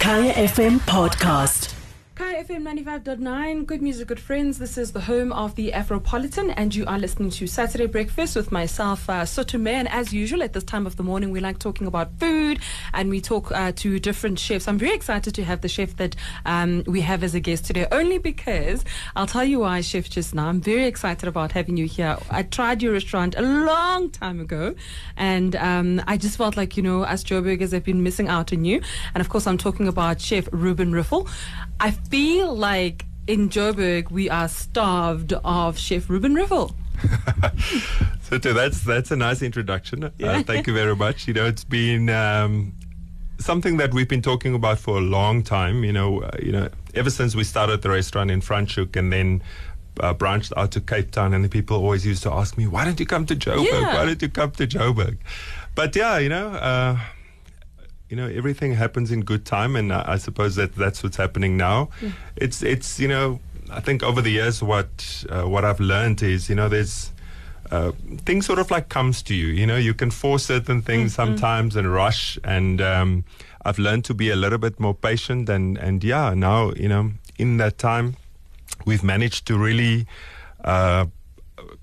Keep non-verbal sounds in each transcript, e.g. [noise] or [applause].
Kaya FM podcast. FM 95.9, good music, good friends. This is the home of the Afropolitan, and you are listening to Saturday Breakfast with myself, uh, Sotume. And as usual, at this time of the morning, we like talking about food and we talk uh, to different chefs. I'm very excited to have the chef that um, we have as a guest today, only because I'll tell you why, Chef, just now. I'm very excited about having you here. I tried your restaurant a long time ago, and um, I just felt like, you know, us Joburgers have been missing out on you. And of course, I'm talking about Chef Reuben Riffel. I feel like in Joburg we are starved of Chef Reuben Riffel. [laughs] so that's that's a nice introduction. Uh, thank you very much. You know, it's been um, something that we've been talking about for a long time. You know, uh, you know, ever since we started the restaurant in Franschhoek and then. Uh, branched out to Cape Town, and the people always used to ask me, "Why don't you come to Joburg? Yeah. Why don't you come to Joburg?" But yeah, you know, uh, you know everything happens in good time and I, I suppose that that's what's happening now. It's it's you know i think over the years what uh, what i've learned is you know there's uh, things sort of like comes to you. You know you can force certain things sometimes and rush and um, i've learned to be a little bit more patient and and yeah now you know in that time we've managed to really uh,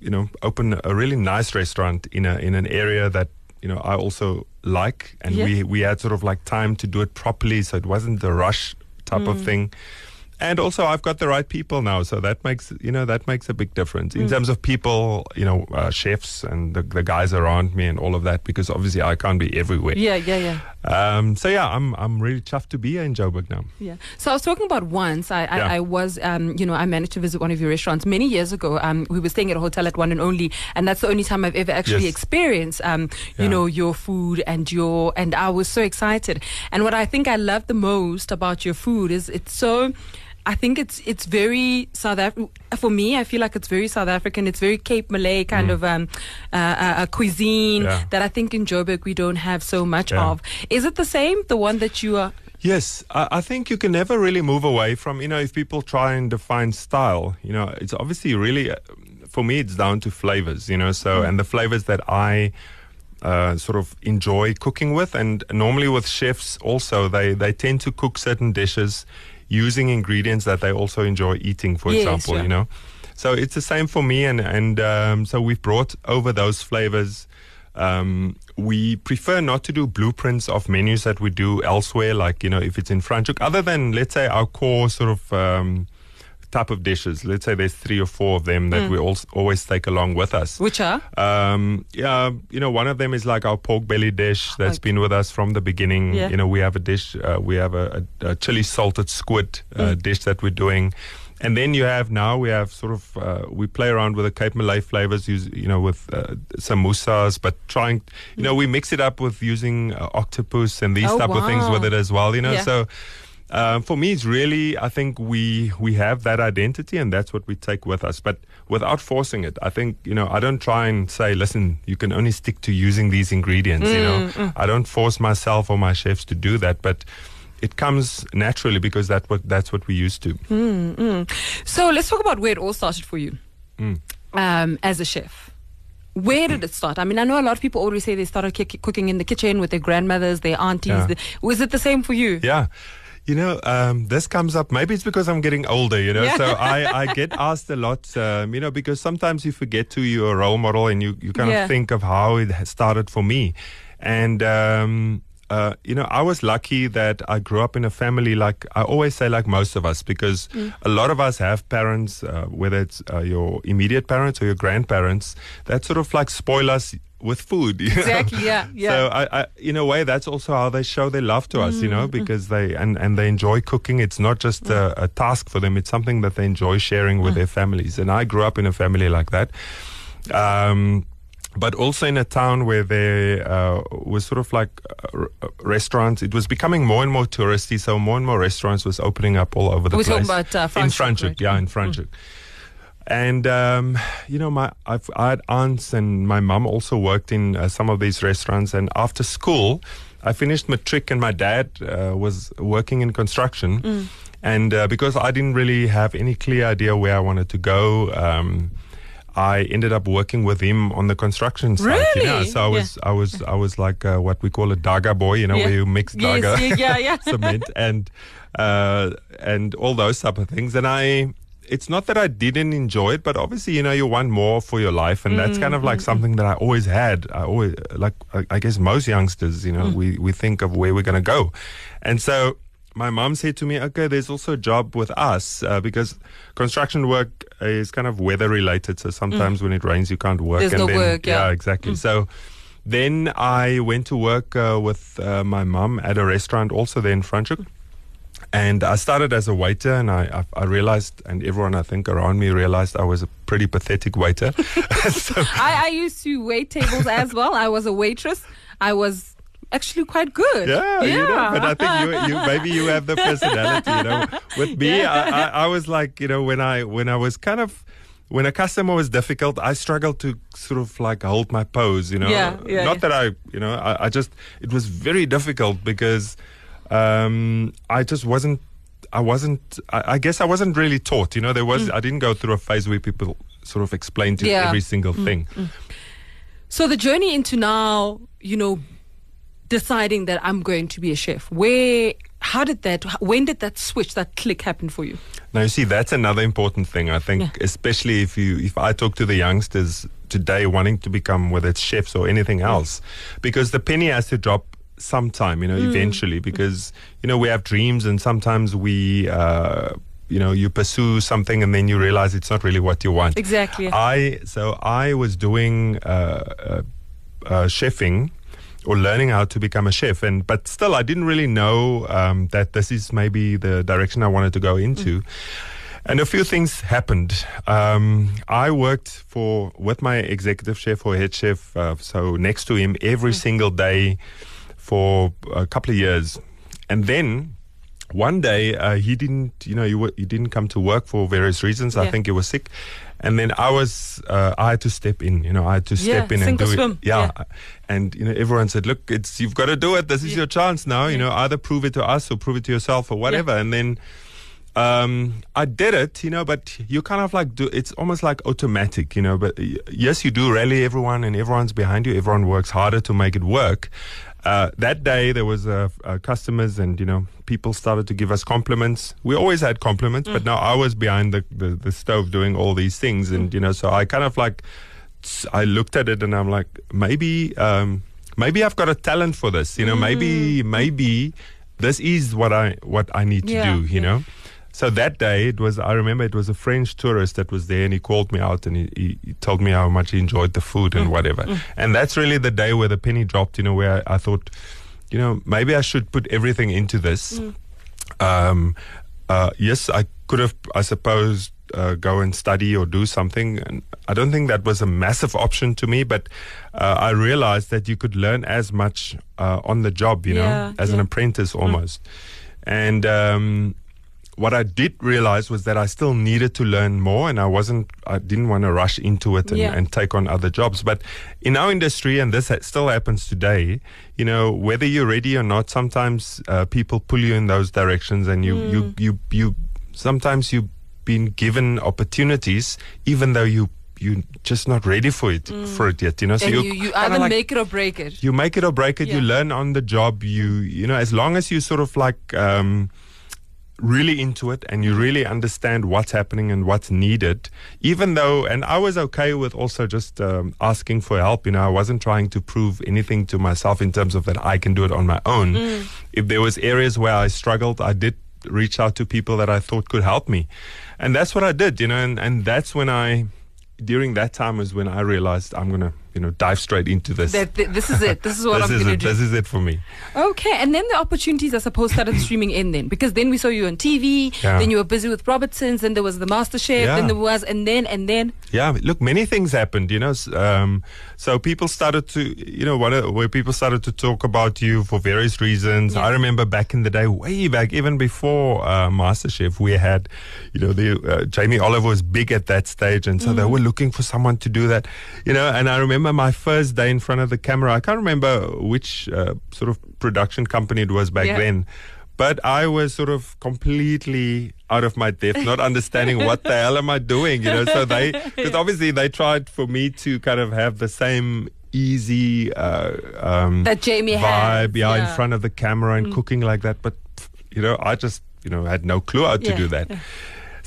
you know open a really nice restaurant in a in an area that you know I also like and Yeah. we we had sort of like time to do it properly so it wasn't the rush type Mm. of thing and also I've got the right people now so that makes you know that makes a big difference Mm. in terms of people you know uh, chefs and the, the guys around me and all of that because obviously I can't be everywhere Yeah, yeah, yeah. um, so yeah I'm I'm really chuffed to be here in Joburg now Yeah. So I was talking about once. I, I, Yeah. I was, um, you know, I managed to visit one of your restaurants many years ago. Um, we were staying at a hotel at One and Only, and that's the only time I've ever actually Yes. experienced, um, you Yeah. know, your food and your. And I was so excited. And what I think I love the most about your food is it's so. I think it's it's very South Af- for me. I feel like it's very South African. It's very Cape Malay kind of um, uh, uh, uh, cuisine Mm. Yeah. that I think in Joburg we don't have so much Yeah. of. Is it the same? The one that you are? Yes, I, I think you can never really move away from, you know, if people try and define style, you know, it's obviously really, uh, for me, it's down to flavors, you know, so, and the flavors that I uh, sort of enjoy cooking with. And normally with chefs also, they, they tend to cook certain dishes using ingredients that they also enjoy eating, for Yes, example, yeah. you know. So it's the same for me, and and um, so we've brought over those flavors. Um, we prefer not to do blueprints of menus that we do elsewhere, like you know, if it's in Franschhoek, other than let's say our core sort of um, type of dishes. Let's say there's three or four of them Mm. that we also always take along with us. Which are? Um, yeah, you know, one of them is like our pork belly dish that's Okay. been with us from the beginning. Yeah. You know, we have a dish, uh, we have a, a, a chili salted squid uh, Mm. dish that we're doing. And then you have now we have sort of uh, we play around with the Cape Malay flavors, use you know with uh, some mousas, but trying you know we mix it up with using uh, octopus and these Oh, type of things with it as well. You know, Yeah. so um, for me, it's really I think we we have that identity and that's what we take with us, but without forcing it. I think you know I don't try and say, listen, you can only stick to using these ingredients. you know, I don't force myself or my chefs to do that, but it comes naturally because that what that's what we used to. So let's talk about where it all started for you Mm. um, as a chef. Where did it start? I mean, I know a lot of people always say they started ki- cooking in the kitchen with their grandmothers, their aunties. Yeah. Was it the same for you? Yeah. You know, um, this comes up. Maybe it's because I'm getting older, you know. Yeah. So I, I get asked a lot, um, you know, because sometimes you forget to you're a role model and you, you kind Yeah. of think of how it started for me. And, um, uh, you know, I was lucky that I grew up in a family like I always say, like most of us, because a lot of us have parents, uh, whether it's uh, your immediate parents or your grandparents, that sort of like spoil us with food. [laughs] you know? Exactly, yeah, [laughs] yeah. So I, I, in a way, that's also how they show their love to us, you Mm, know, because they and, and they enjoy cooking. It's not just a, a task for them; it's something that they enjoy sharing Mm. with their families. And I grew up in a family like that. Um, but also in a town where there uh, was sort of like uh, r- restaurants. It was becoming more and more touristy, so more and more restaurants was opening up all over the We're place. talking about, uh, in Franschhoek, Franschhoek, right? yeah, in Mm. Franschhoek. And um, you know, my I've, I had aunts and my mum also worked in uh, some of these restaurants. And after school, I finished matric, and my dad uh, was working in construction. And uh, because I didn't really have any clear idea where I wanted to go, um, I ended up working with him on the construction site. You know? So I was, I was, I was like uh, what we call a daga boy. You know, Yeah. where you mix daga, yeah, yeah, yeah. [laughs] cement, and uh, and all those type of things. And I, it's not that I didn't enjoy it, but obviously, you know, you want more for your life, and that's kind of Mm, like something that I always had. I always like, I, guess most youngsters, you know, Mm. we we think of where we're going to go, and so. My mom said to me, "Okay, there's also a job with us uh, because construction work is kind of weather related. So sometimes when it rains, you can't work. Mm. There's and no then, work, yeah. Mm. exactly. So then I went to work uh, with uh, my mom at a restaurant also there in Franschhoek. And I started as a waiter, and I, I, I realized, and everyone I think around me realized I was a pretty pathetic waiter. [laughs] so, I, I used to wait tables as well. I was a waitress. I was actually quite good. yeah, you know, but I think you, you maybe you have the personality. You know, with me, Yeah. I, I, I was like, you know, when I when I was kind of when a customer was difficult, I struggled to sort of like hold my pose. You know, Yeah, yeah, not yeah. that I, you know, I, I just it was very difficult because um, I just wasn't. I wasn't. I, I guess I wasn't really taught. You know, there was. I didn't go through a phase where people sort of explained to Mm. Yeah. Mm, every single thing. So the journey into now, you know, deciding that I'm going to be a chef. Where, how did that? When did that switch, that click happen for you? Now you see that's another important thing. I think, Yeah. especially if you if I talk to the youngsters today wanting to become whether it's chefs or anything else, because the penny has to drop sometime, you know, Mm. eventually. Because you know we have dreams, and sometimes we. Uh, you know, you pursue something and then you realize it's not really what you want. Exactly. I so I was doing uh, uh, uh, chefing or learning how to become a chef, and but still I didn't really know um, that this is maybe the direction I wanted to go into. And a few things happened. Um, I worked for with my executive chef or head chef, uh, so next to him every single day for a couple of years, and then one day uh, he didn't you know he, w- he didn't come to work for various reasons i think he was sick and then i was uh, i had to step in you know i had to Yeah, step in and do swim. it yeah. Yeah. and you know everyone said look it's you've got to do it this is Yeah. your chance now you know either prove it to us or prove it to yourself or whatever and then um, I did it, you know, but you kind of like do. It's almost like automatic, you know. But yes, you do rally everyone, and everyone's behind you. Everyone works harder to make it work. Uh, that day, there was uh, uh, customers, and you know, people started to give us compliments. We always had compliments, but now I was behind the, the the stove doing all these things, and you know, so I kind of like I looked at it, and I'm like, maybe, um, maybe I've got a talent for this, you know. Maybe, maybe this is what I what I need to Yeah, do, you know. So that day, it was. I remember it was a French tourist that was there, and he called me out and he, he, he told me how much he enjoyed the food Mm, and whatever. And that's really the day where the penny dropped. You know, where I, I thought, you know, maybe I should put everything into this. Mm. Um, uh, yes, I could have, I suppose, uh, go and study or do something. And I don't think that was a massive option to me, but uh, I realized that you could learn as much uh, on the job, you Yeah, know, as an apprentice almost. And um, what I did realize was that I still needed to learn more, and I wasn't, I didn't want to rush into it and, Yeah. and take on other jobs. But in our industry, and this still happens today, you know, whether you're ready or not, sometimes uh, people pull you in those directions, and you, Mm. you, you, you, sometimes you've been given opportunities, even though you, you're just not ready for it, for it yet. You know, so Mm. and you're you, you either like- make it or break it. you make it or break it. You learn on the job. You you know, as long as you sort of like um, really into it and you really understand what's happening and what's needed. Even though, and I was okay with also just um, asking for help. You know, I wasn't trying to prove anything to myself in terms of that I can do it on my own. If there was areas where I struggled, I did reach out to people that I thought could help me, and that's what I did. You know, and and that's when I. During that time was when I realized I'm gonna, you know, dive straight into this. That, th- this is it. This is what this I'm going to do. This is it for me. Okay, and then the opportunities, I suppose, started streaming in then because then we saw you on TV. Yeah. Then you were busy with Robertsons. Then there was the MasterChef. Yeah. Then there was, and then and then. Yeah, look, many things happened, you know. Um, so people started to, you know, what, uh, where people started to talk about you for various reasons. Yeah. I remember back in the day, way back, even before uh, MasterChef, we had, you know, the uh, Jamie Oliver was big at that stage, and so they Mm. were looking for someone to do that, you know. And I remember my first day in front of the camera. I can't remember which uh, sort of production company it was back Yeah. then. But I was sort of completely out of my depth, not understanding what the hell am I doing, you know. So they, [laughs] because obviously they tried for me to kind of have the same easy uh, um, That Jamie vibe, has, yeah, yeah. Mm. in front of the camera and cooking like that. But you know, I just you know had no clue how to Yeah, do that.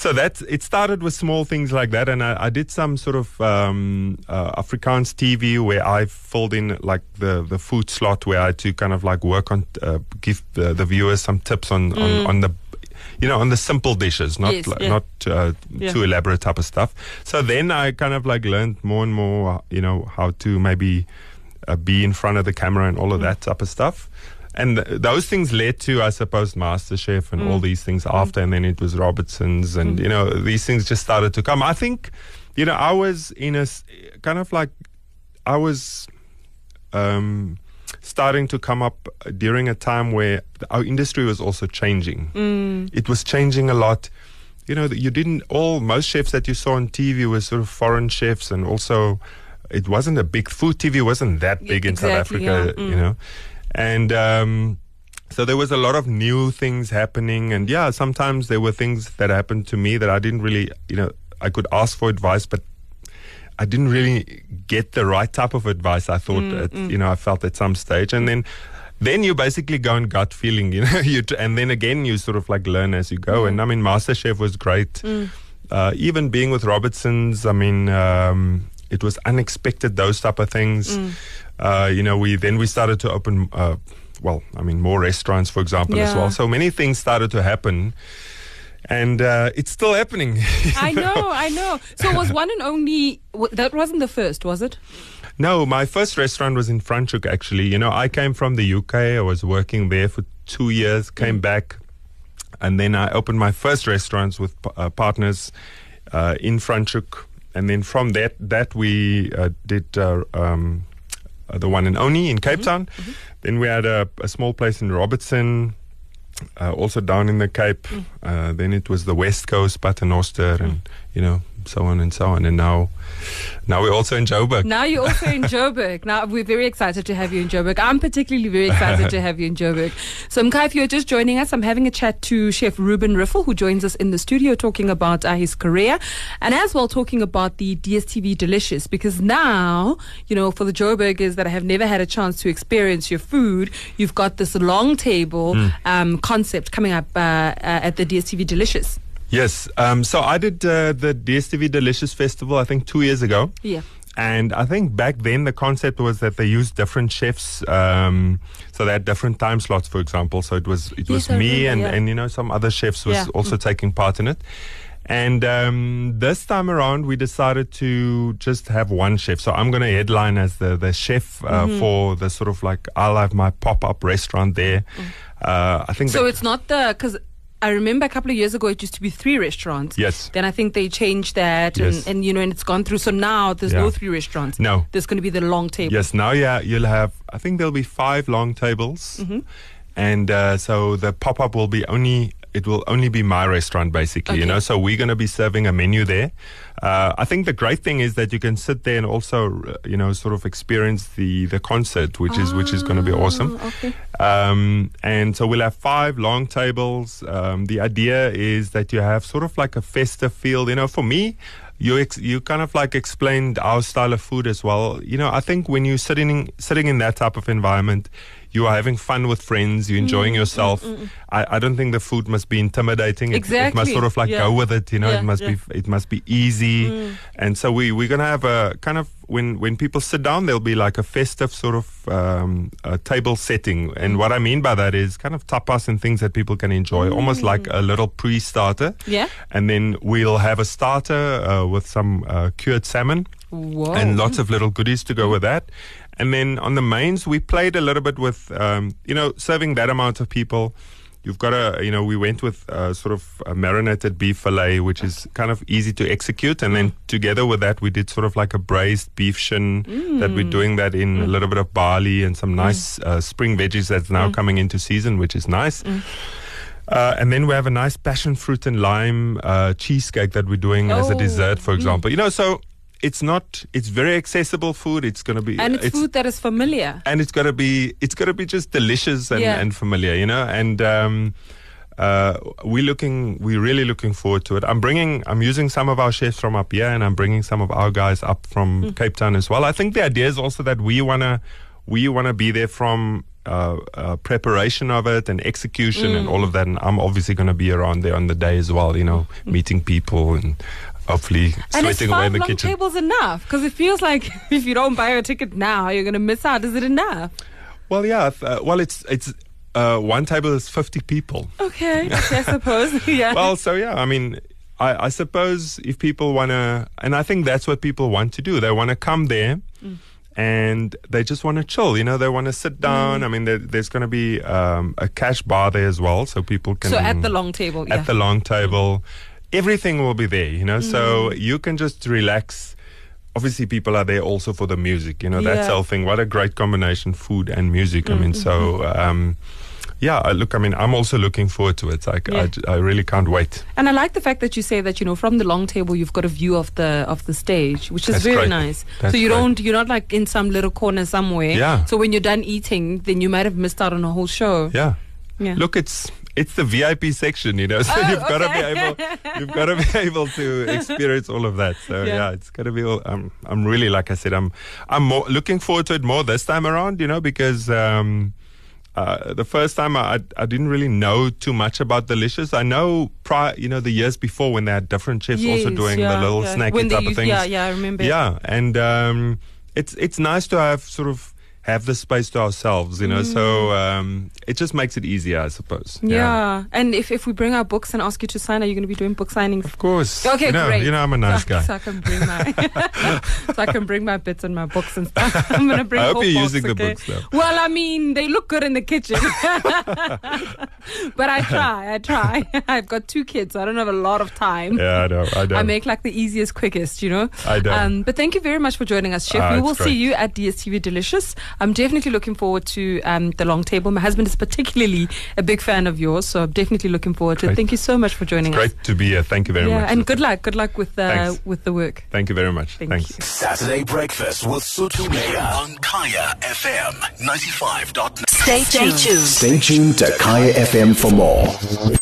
So that's it. Started with small things like that, and I, I did some sort of um, uh, Afrikaans TV where I filled in like the, the food slot where I had to kind of like work on uh, give the, the viewers some tips on, on, on the you know on the simple dishes, not Mm. Yes, yeah. not uh, Yeah. too elaborate type of stuff. So then I kind of like learned more and more, you know, how to maybe uh, be in front of the camera and Mm. all of that type of stuff. And th- those things led to, I suppose, MasterChef and all Mm. these things after. And then it was Robertson's, and you know, these things just started to come. I think, you know, I was in a kind of like, I was um, starting to come up during a time where our industry was also changing. Mm. It was changing a lot. You know, you didn't all most chefs that you saw on TV were sort of foreign chefs, and also it wasn't a big food TV wasn't that big in South Africa. yeah. You know, and. Um, so there was a lot of new things happening, and yeah, sometimes there were things that happened to me that I didn't really, you know, I could ask for advice, but I didn't really get the right type of advice. I thought, at, you know, I felt at some stage, and then, then you basically go on gut feeling, [laughs] you know, you t- and then again you sort of like learn as you go. And I mean, MasterChef was great. Uh, even being with Robertsons, I mean, um, it was unexpected those type of things. Uh, you know, we then we started to open. Uh, well, I mean, more restaurants, for example, as well. So many things started to happen, and uh, it's still happening. I [laughs] know, I know. So it was one and only. That wasn't the first, was it? No, my first restaurant was in Franschhoek, actually. You know, I came from the UK. I was working there for two years, came back, and then I opened my first restaurants with uh, partners uh, in Franschhoek. And then from that, that we uh, did uh, um, uh, the one in Oni in Cape Town. Then we had a, a small place in Robertson, uh, also down in the Cape. Uh, then it was the West Coast, Paternoster, and you know so on and so on. And now, now we're also in Joburg. Now you're also in [laughs] Joburg. Now we're very excited to have you in Joburg. I'm particularly very excited to have you in Joburg. So Mkai, if you're just joining us, I'm having a chat to Chef Reuben Riffel, who joins us in the studio talking about uh, his career and as well talking about the DSTV Delicious because now, you know, for the Joburgers that have never had a chance to experience your food, you've got this long table um, concept coming up uh, uh, at the DSTV Delicious. Yes. Um, so I did uh, the DSTV Delicious Festival, I think, two years ago. Yeah. And I think back then the concept was that they used different chefs. Um, so they had different time slots, for example. So it was it was I me remember, and, yeah. and you know some other chefs was Yeah. also taking part in it. And um, this time around, we decided to just have one chef. So I'm going to headline as the the chef uh, Mm-hmm. for the sort of like I'll have my pop up restaurant there. Uh, I think Mm. So it's not the because I remember a couple of years ago it used to be three restaurants. Yes. Then I think they changed that, Yes. and, and you know, and it's gone through. So now there's no three restaurants. No. there's going to be the long table. Yes, now yeah, you'll have. I think there'll be five long tables, Mm-hmm. and uh, so the pop up will be only. It will only be my restaurant, basically. You know, so we're going to be serving a menu there. Uh, I think the great thing is that you can sit there and also, uh, you know, sort of experience the the concert, which is which is going to be awesome. Ah, okay. Um, and so we'll have five long tables. Um, the idea is that you have sort of like a festive feel. You know, for me, you ex- you kind of like explained our style of food as well. You know, I think when you're sitting sitting in that type of environment, you are having fun with friends. You're Mm, enjoying yourself. I, I don't think the food must be intimidating. It- It, must sort of like Yeah. go with it. You know, Yeah, it must yeah. be it must be easy. And so we we're gonna have a kind of when when people sit down, there'll be like a festive sort of um, a table setting. And what I mean by that is kind of tapas and things that people can enjoy, almost like a little pre-starter. Yeah. And then we'll have a starter uh, with some uh, cured salmon Whoa. and lots of little goodies to go with that. And then on the mains, we played a little bit with, um, you know, serving that amount of people. You've got a, you know, we went with uh, sort of a marinated beef fillet, which is kind of easy to execute. And then together with that, we did sort of like a braised beef shin that we're doing that in a little bit of barley and some nice uh, spring veggies that's now coming into season, which is nice. Uh, and then we have a nice passion fruit and lime uh, cheesecake that we're doing as a Oh, dessert, for example. You know, so it's not. It's very accessible food. It's going to be And it's, food that is familiar. and it's got to be it's got to be just delicious and, Yeah. and familiar, you know. And um, uh, we're looking, we're really looking forward to it. I'm bringing, I'm using some of our chefs from up here, and I'm bringing some of our guys up from Mm. Cape Town as well. I think the idea is also that we wanna, we wanna be there from. Uh, uh, preparation of it and execution and Mm. all of that, and I'm obviously going to be around there on the day as well. You know, meeting people and hopefully Mm. And sweating away in the long kitchen. tables enough? Because it feels like [laughs] if you don't buy a ticket now, you're going to miss out. Is it enough? Well, yeah. Uh, well, it's it's uh, one table is 50 people. Okay, [laughs] okay I suppose. [laughs] yeah. well, so yeah, I mean, I, I suppose if people want to, and I think that's what people want to do. They want to come there Mm. and they just want to chill. You know, they want to sit Mm. down. I mean, there, there's going to be um, a cash bar there as well, so people can. so at the long table, yeah. At the long table, everything will be there. You know, Mm. so you can just relax. Obviously, people are there also for the music. You know, that's Yeah. Mm, the whole thing. What a great combination, food and music. I mean, so. Um, yeah, look, I mean, I'm also looking forward to it. Like, Yeah. I I really can't wait. And I like the fact that you say that you know from the long table you've got a view of the of the stage, which is That's very great. nice. That's so you great. don't you're not like in some little corner somewhere. Yeah. So when you're done eating, then you might have missed out on a whole show. Yeah. Yeah. Look, it's it's the VIP section, you know. So Oh, you've got to be able you've got to be [laughs] able to experience all of that. So Yeah. yeah, it's got to be. All, I'm I'm really like I said, I'm I'm more looking forward to it more this time around, you know, because. Um, uh, the first time I, I I didn't really know too much about Delicious. I know prior, you know, the years before when they had different chefs also doing yeah, the little yeah. snacky When type of things. yeah, yeah, I remember. Yeah, and um, it's it's nice to have sort of have the space to ourselves, you know. So um, it just makes it easier, I suppose. Mm. Yeah. And if, if we bring our books and ask you to sign, are you going to be doing book signings? Of course. Okay, you know, great. You know, I'm a nice so, guy. So I can bring my [laughs] so I can bring my bits and my books and stuff. [laughs] I'm gonna bring. I hope you're box, using the books, though. Well, I mean, they look good in the kitchen, [laughs] but I try. I try. I've got two kids, so I don't have a lot of time. Yeah, I know. I know. I make like the easiest, quickest, you know. I know. Um, but thank you very much for joining us, Chef. Ah, we will see you at DSTV Delicious. I'm definitely looking forward to um, the long table. My husband is particularly a big fan of yours, so I'm definitely looking forward to it. Great. Thank you so much for joining us. Great to be here. Thank you very yeah, much. and good luck. Good luck with uh, with the work. Thank you very much. Thank Thanks. you. Saturday Breakfast with Sutu Mayor on Kaya FM 95.9. Stay tuned. Stay tuned to Kaya FM for more.